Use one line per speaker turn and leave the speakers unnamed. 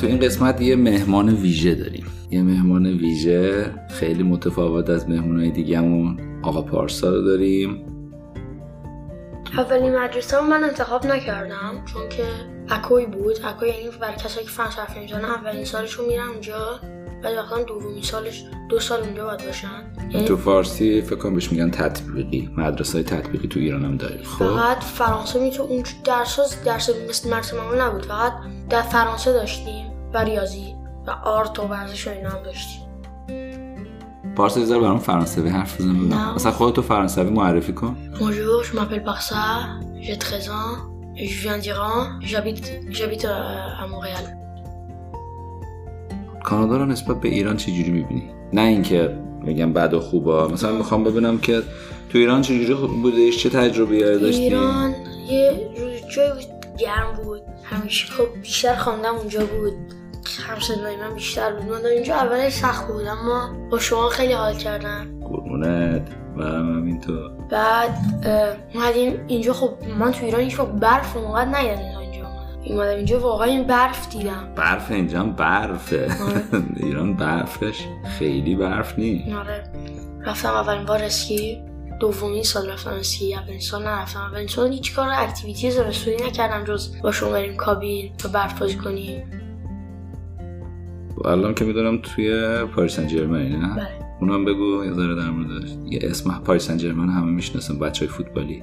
تو این قسمت یه مهمان ویژه داریم. یه مهمان ویژه خیلی متفاوت از مهمونهای دیگهمون. آقا پارسا رو داریم.
اولین مدرسه من انتخاب نکردم چون که اکوی بود. اکوی یعنی برای کسایی که فرانس حرف نمی‌زنن اولین سالشون میرن اونجا. ولی وقتا دومی سالش دو سال اونجا باید باشن. یعنی
تو فارسی فکر کنم بهش میگن تطبیقی. مدرسه های تطبیقی تو ایران هم داریم. خب.
فقط فرانسه میتون اون درس درس مثل معمول نبود. فقط در فرانسه داشتیم. و ریاضی و آرت و ورزش و اینا هم داشتیم
پارسا یه برام فرانسوی حرف بزن.
نه.
مثلا خودتو فرانسوی معرفی کن.
Bonjour, je m'appelle Barça, j'ai 13 ans, je viens d'Iran, j'habite j'habite euh, à Montréal.
کانادا رو نسبت به ایران چجوری می‌بینی؟ نه اینکه میگم بد و خوبا مثلا می‌خوام ببینم که تو ایران چجوری بودش چه تجربه داشتی؟
ایران یه روز جای بود گرم بود. همیشه خب بیشتر خواندم اونجا بود. هم صدای من بیشتر بود. من اینجا اولش سخت بود اما با شما خیلی حال کردم.
قربونت. و همین تو
بعد اومدیم اینجا. خب من تو ایران هیچ برف اونقدر ندیدم اینجا. اومدم اومدم اینجا واقعا این برف دیدم.
برف اینجا هم برفه.
آره.
ایران برفش خیلی برف نی
آره. رفتم اولین بار اسکی. دومین سال رفتم اسکی اولین سال نرفتم اولین سال هیچ کار activity زمستونی نکردم جز با شما بریم کابین و برف بازی کنیم
الان که می‌دونم توی پاریس سن نه؟
بله.
اونم بگو یه ذره در موردش یه اسم پاریس سن ژرمن همه می‌شناسن بچه های فوتبالی.